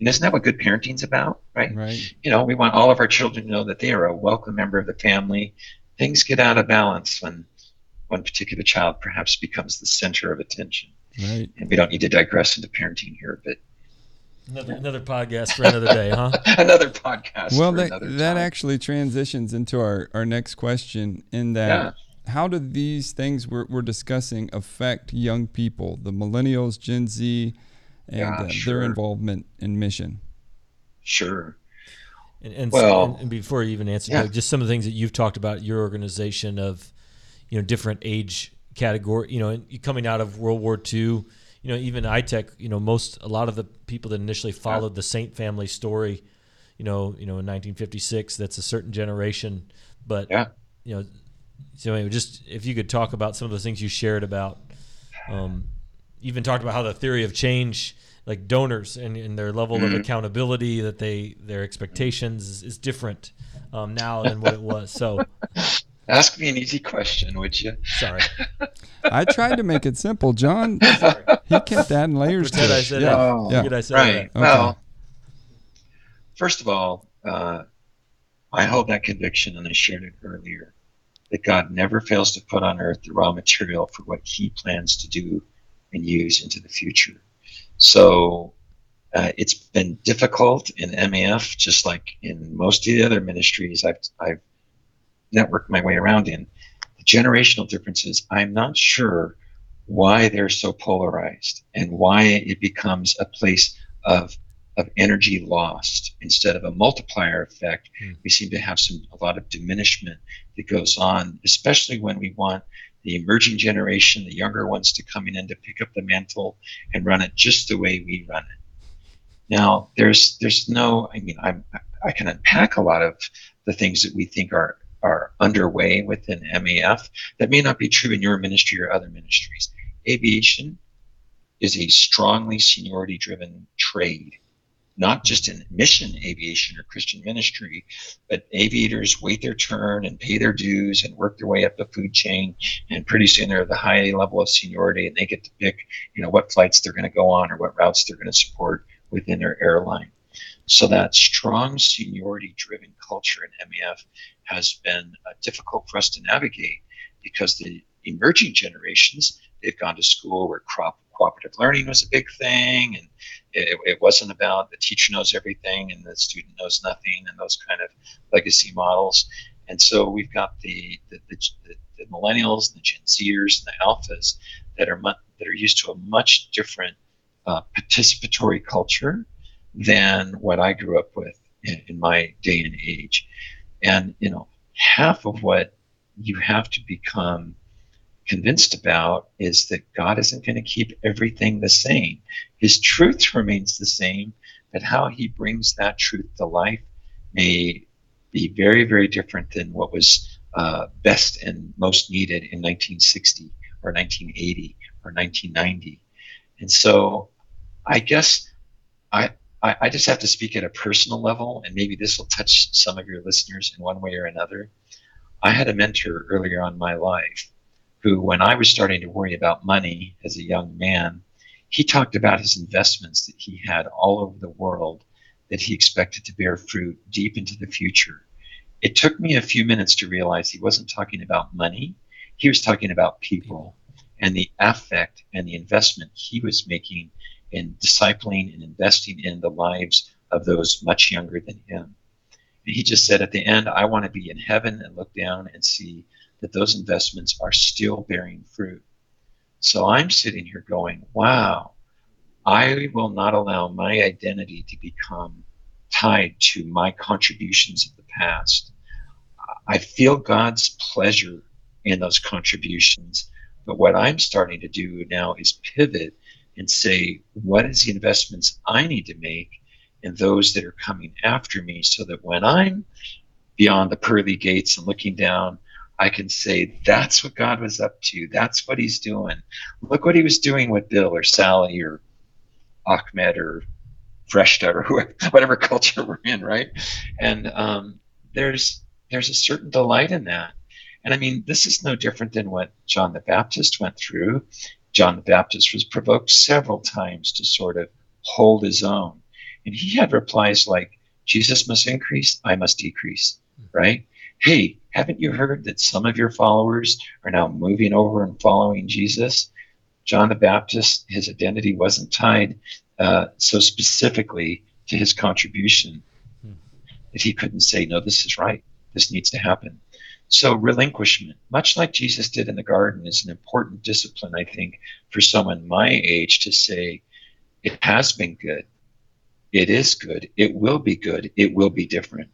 And isn't that what good parenting's about, right? Right. You know, we want all of our children to know that they are a welcome member of the family. Things get out of balance when one particular child perhaps becomes the center of attention. Right. And we don't need to digress into parenting here, but Another, another podcast for another day, huh? another podcast. Well, that, that actually transitions into our, our next question in that yeah how do these things we're, we're discussing affect young people, the millennials, Gen Z, and yeah, uh, sure. their involvement in mission? Sure. And, and, well, and, and before you even answer, yeah. just some of the things that you've talked about your organization of, you know, different age category, you know, coming out of World War II, you know, even iTech, you know, most, a lot of the people that initially followed yeah. the Saint family story, you know, you know, in 1956, that's a certain generation, but, yeah. you know, so anyway, just if you could talk about some of those things you shared about, um, even talked about how the theory of change, like donors and, and their level mm-hmm. of accountability, that they their expectations is, is different um, now than what it was. So, ask me an easy question, would you? Sorry, I tried to make it simple, John. Sorry. He kept adding layers to it. I said yeah. Oh, yeah. I said right. Okay. Well, first of all, uh, I hold that conviction, and I shared it earlier that God never fails to put on earth the raw material for what he plans to do and use into the future. So uh, it's been difficult in MAF, just like in most of the other ministries I've, I've networked my way around in. The generational differences, I'm not sure why they're so polarized and why it becomes a place of of energy lost instead of a multiplier effect. Mm. We seem to have some a lot of diminishment that goes on, especially when we want the emerging generation, the younger ones, to come in and to pick up the mantle and run it just the way we run it. Now, there's there's no, I mean, I I can unpack a lot of the things that we think are are underway within MAF that may not be true in your ministry or other ministries. Aviation is a strongly seniority driven trade not just in mission aviation or Christian ministry, but aviators wait their turn and pay their dues and work their way up the food chain. And pretty soon they're at the high level of seniority and they get to pick, you know, what flights they're going to go on or what routes they're going to support within their airline. So that strong seniority driven culture in MAF has been uh, difficult for us to navigate because the emerging generations, they've gone to school where crop cooperative learning was a big thing, and it, it, wasn't about the teacher knows everything and the student knows nothing, and those kind of legacy models. And so we've got the the, the, the, millennials, the Gen Zers, and the alphas that are mu- that are used to a much different uh, participatory culture than what I grew up with in, in my day and age. And you know, half of what you have to become convinced about is that God isn't going to keep everything the same. His truth remains the same, but how he brings that truth to life may be very, very different than what was uh, best and most needed in 1960 or 1980 or 1990. And so I guess I, I, I just have to speak at a personal level, and maybe this will touch some of your listeners in one way or another. I had a mentor earlier on in my life who, when I was starting to worry about money as a young man, he talked about his investments that he had all over the world that he expected to bear fruit deep into the future. It took me a few minutes to realize he wasn't talking about money, he was talking about people and the affect and the investment he was making in discipling and investing in the lives of those much younger than him. And he just said at the end, I want to be in heaven and look down and see that those investments are still bearing fruit. So I'm sitting here going, wow, I will not allow my identity to become tied to my contributions of the past. I feel God's pleasure in those contributions. But what I'm starting to do now is pivot and say, what is the investments I need to make in those that are coming after me so that when I'm beyond the pearly gates and looking down, I can say, that's what God was up to. That's what he's doing. Look what he was doing with Bill or Sally or Ahmed or Freshta or whoever, whatever culture we're in, right? And um, there's there's a certain delight in that. And I mean, this is no different than what John the Baptist went through. John the Baptist was provoked several times to sort of hold his own. And he had replies like, Jesus must increase, I must decrease, right? Hey, haven't you heard that some of your followers are now moving over and following Jesus? John the Baptist, his identity wasn't tied uh, so specifically to his contribution that he couldn't say, no, this is right. This needs to happen. So relinquishment, much like Jesus did in the garden, is an important discipline, I think, for someone my age to say, it has been good. It is good. It will be good. It will be different.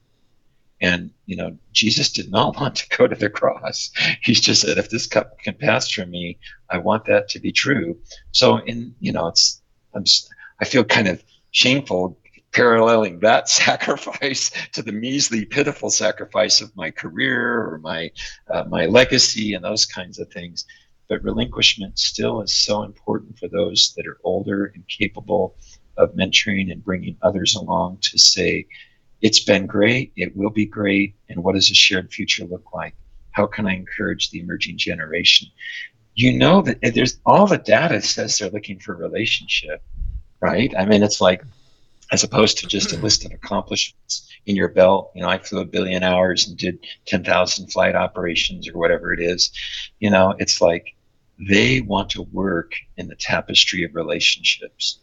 And, you know, Jesus did not want to go to the cross. He just said, if this cup can pass from me, I want that to be true. So in, you know, it's, I'm, just, I feel kind of shameful paralleling that sacrifice to the measly, pitiful sacrifice of my career or my uh, my legacy and those kinds of things. But relinquishment still is so important for those that are older and capable of mentoring and bringing others along to say, it's been great, it will be great, and what does a shared future look like? How can I encourage the emerging generation? You know that there's all the data says they're looking for relationship, right? I mean, it's like as opposed to just a hmm. list of accomplishments in your belt. You know, I flew a billion hours and did 10,000 flight operations or whatever it is. You know, it's like they want to work in the tapestry of relationships,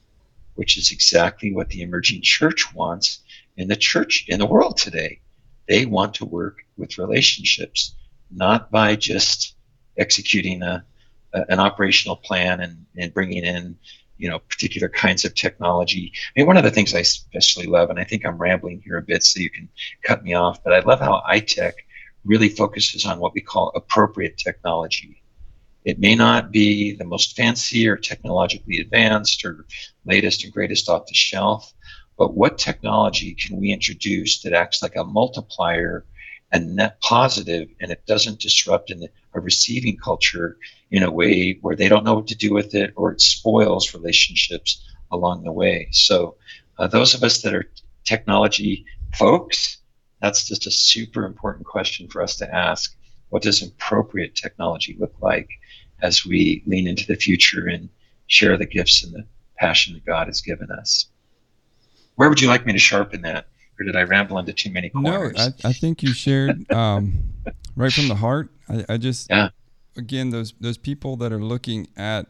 which is exactly what the emerging church wants in the church, in the world today. They want to work with relationships, not by just executing a, a an operational plan and, and bringing in you know particular kinds of technology. I mean, one of the things I especially love, and I think I'm rambling here a bit, so you can cut me off, but I love how iTech really focuses on what we call appropriate technology. It may not be the most fancy or technologically advanced or latest and greatest off the shelf, but what technology can we introduce that acts like a multiplier and net positive and it doesn't disrupt in a receiving culture in a way where they don't know what to do with it or it spoils relationships along the way. So, uh, those of us that are technology folks, that's just a super important question for us to ask. What does appropriate technology look like as we lean into the future and share the gifts and the passion that God has given us? Where would you like me to sharpen that? Or did I ramble into too many corners? No, I, I think you shared um, right from the heart. I, I just yeah again those those people that are looking at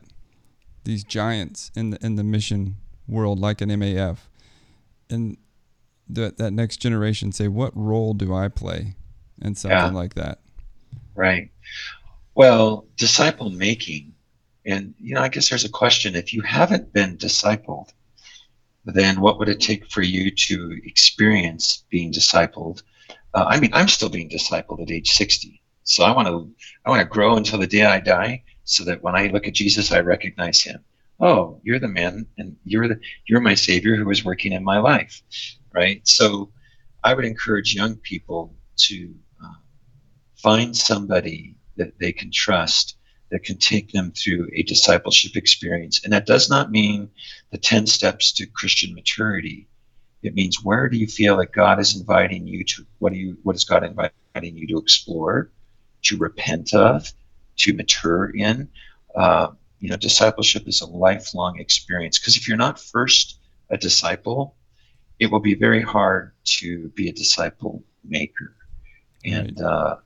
these giants in the in the mission world like an MAF and that that next generation say what role do I play in something yeah. like that right well disciple making and you know I guess there's a question if you haven't been discipled then what would it take for you to experience being discipled uh, I mean I'm still being discipled at age 60 so I want to I want to grow until the day I die, so that when I look at Jesus, I recognize him. Oh, you're the man, and you're the you're my Savior who is working in my life, right? So I would encourage young people to uh, find somebody that they can trust that can take them through a discipleship experience, and that does not mean the ten steps to Christian maturity. It means where do you feel that God is inviting you to? What do you? What is God inviting you to explore? to repent of, to mature in. Uh, you know, discipleship is a lifelong experience because if you're not first a disciple, it will be very hard to be a disciple maker. And uh,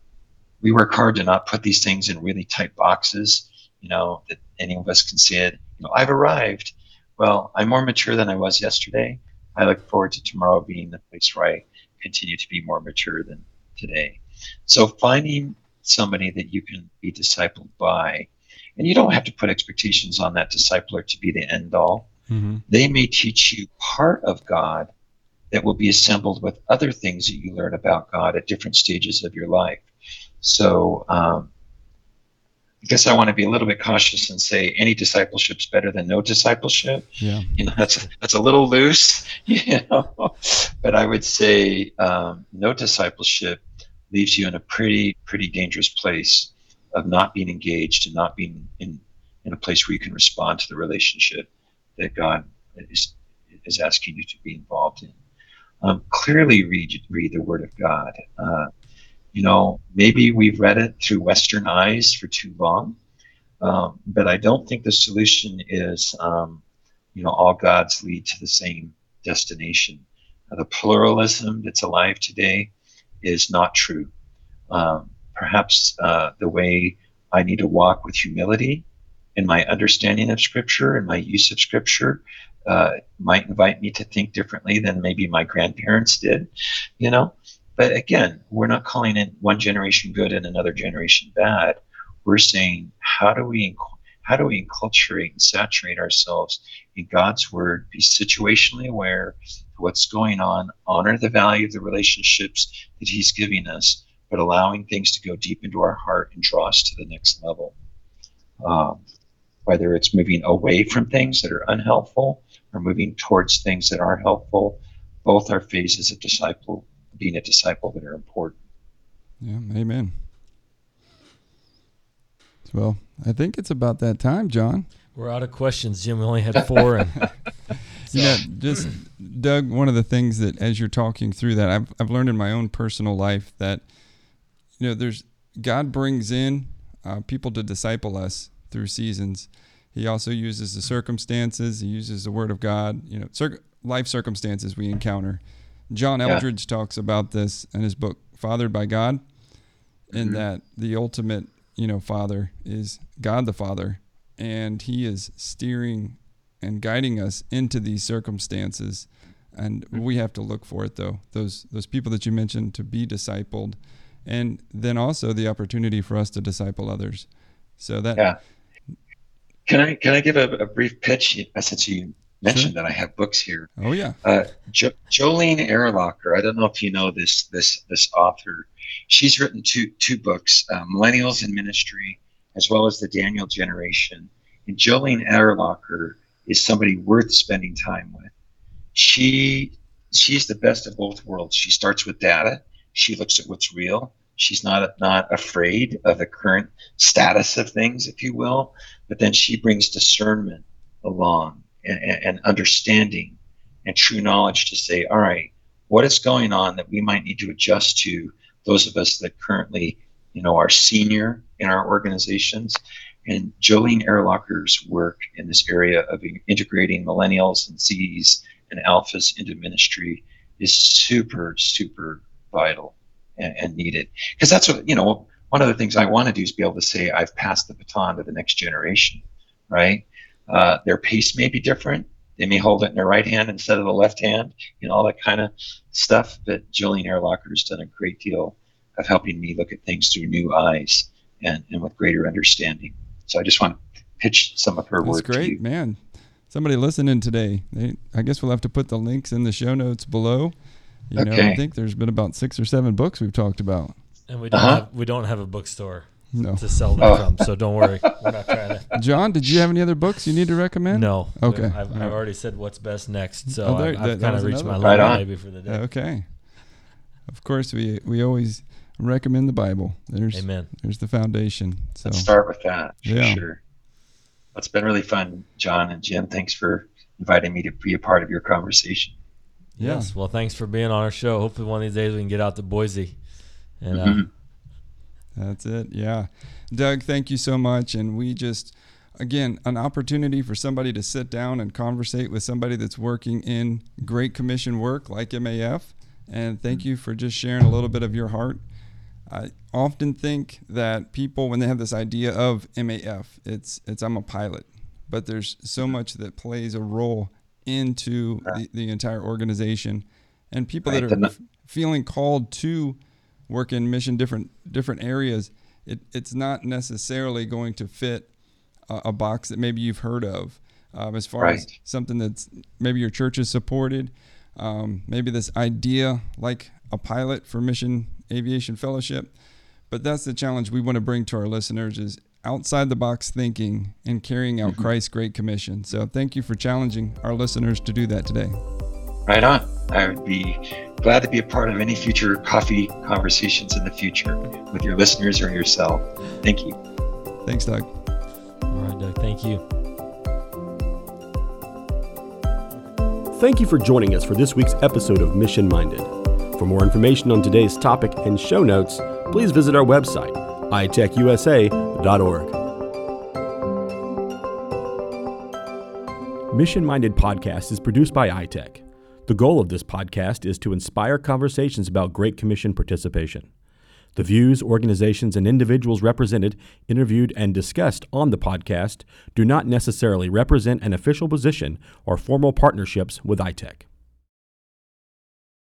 we work hard to not put these things in really tight boxes, you know, that any of us can see it. You know, I've arrived. Well, I'm more mature than I was yesterday. I look forward to tomorrow being the place where I continue to be more mature than today. So finding somebody that you can be discipled by, and you don't have to put expectations on that discipler to be the end all. Mm-hmm. They may teach you part of God that will be assembled with other things that you learn about God at different stages of your life. So um, I guess I want to be a little bit cautious and say any discipleship is better than no discipleship. Yeah. You know, that's that's a little loose, you know. but I would say um, no discipleship leaves you in a pretty pretty dangerous place of not being engaged and not being in in a place where you can respond to the relationship that God is is asking you to be involved in. Um, clearly, read read the Word of God. Uh, you know, maybe we've read it through Western eyes for too long, um, but I don't think the solution is, um, you know, all gods lead to the same destination. Uh, the pluralism that's alive today is not true. Um, perhaps uh, the way I need to walk with humility in my understanding of Scripture and my use of Scripture uh, might invite me to think differently than maybe my grandparents did, you know. But again, we're not calling it one generation good and another generation bad. We're saying how do we how do we enculturate and saturate ourselves in God's word, be situationally aware of what's going on, honor the value of the relationships that He's giving us, but allowing things to go deep into our heart and draw us to the next level. Um, whether it's moving away from things that are unhelpful or moving towards things that are helpful, both are phases of disciple being a disciple that are important. Yeah, amen. Well, I think it's about that time, John. We're out of questions, Jim. We only had four. And you know, just Doug, one of the things that as you're talking through that, I've I've learned in my own personal life that you know, there's God brings in uh, people to disciple us through seasons. He also uses the circumstances. He uses the Word of God. You know, cir- life circumstances we encounter John Eldredge yeah. talks about this in his book Fathered by God, in mm-hmm. that the ultimate, you know, father is God the Father, and he is steering and guiding us into these circumstances. And mm-hmm. we have to look for it though. Those those people that you mentioned to be discipled, and then also the opportunity for us to disciple others. So that yeah. Can I can I give a, a brief pitch since you mentioned sure. that I have books here. Oh yeah. Uh, jo- Jolene Erlacher. I don't know if you know this this this author. She's written two two books, uh, Millennials in Ministry, as well as the Daniel Generation. And Jolene Erlacher is somebody worth spending time with. She she's the best of both worlds. She starts with data. She looks at what's real. She's not not afraid of the current status of things, if you will. But then she brings discernment along and, and understanding and true knowledge to say, all right, what is going on that we might need to adjust to those of us that currently, you know, are senior in our organizations. And Jolene Erlacher's work in this area of integrating millennials and Z's and alphas into ministry is super, super vital and, and needed. Because that's what, you know, one of the things I want to do is be able to say, I've passed the baton to the next generation, right? Uh, their pace may be different. They may hold it in their right hand instead of the left hand, you know, all that kind of stuff. But Jolene Erlacher has done a great deal of helping me look at things through new eyes and, and with greater understanding. So I just want to pitch some of her That's work. That's great, man. Somebody listening today, they, I guess we'll have to put the links in the show notes below. You okay. know, I think there's been about six or seven books we've talked about. And we don't uh-huh. have we don't have a bookstore no. to sell them oh. from. So don't worry, we're not trying to. John, did you have any other books you need to recommend? No. Okay. I've, I've already said what's best next, so oh, there, I've, I've kind of reached my limit right maybe for the day. Okay. Of course, we we always recommend the Bible. There's Amen. There's the foundation. So let's start with that. Yeah. Sure. It's been really fun, John and Jim. Thanks for inviting me to be a part of your conversation. Yes. Well, thanks for being on our show. Hopefully, one of these days we can get out to Boise and. Uh, mm-hmm. That's it. Yeah. Doug, thank you so much. And we just, again, an opportunity for somebody to sit down and conversate with somebody that's working in Great Commission work like MAF. And thank mm-hmm. you for just sharing a little bit of your heart. I often think that people, when they have this idea of MAF, it's it's I'm a pilot, but there's so mm-hmm. much that plays a role into the, the entire organization, and people that are f- feeling called to work in mission different different areas. It, it's not necessarily going to fit a, a box that maybe you've heard of, um, as far Right. as something that's maybe your church has supported, um, maybe this idea like a pilot for Mission Aviation Fellowship. But that's the challenge we want to bring to our listeners is outside the box thinking and carrying out Christ's great commission. So thank you for challenging our listeners to do that today. Right on. I would be glad to be a part of any future coffee conversations in the future with your listeners or yourself. Thank you. Thanks, Doug. All right, Doug. Thank you. Thank you for joining us for this week's episode of Mission Minded. For more information on today's topic and show notes, please visit our website, itechusa.org. Mission Minded Podcast is produced by iTech. The goal of this podcast is to inspire conversations about Great Commission participation. The views, organizations, and individuals represented, interviewed, and discussed on the podcast do not necessarily represent an official position or formal partnerships with iTech.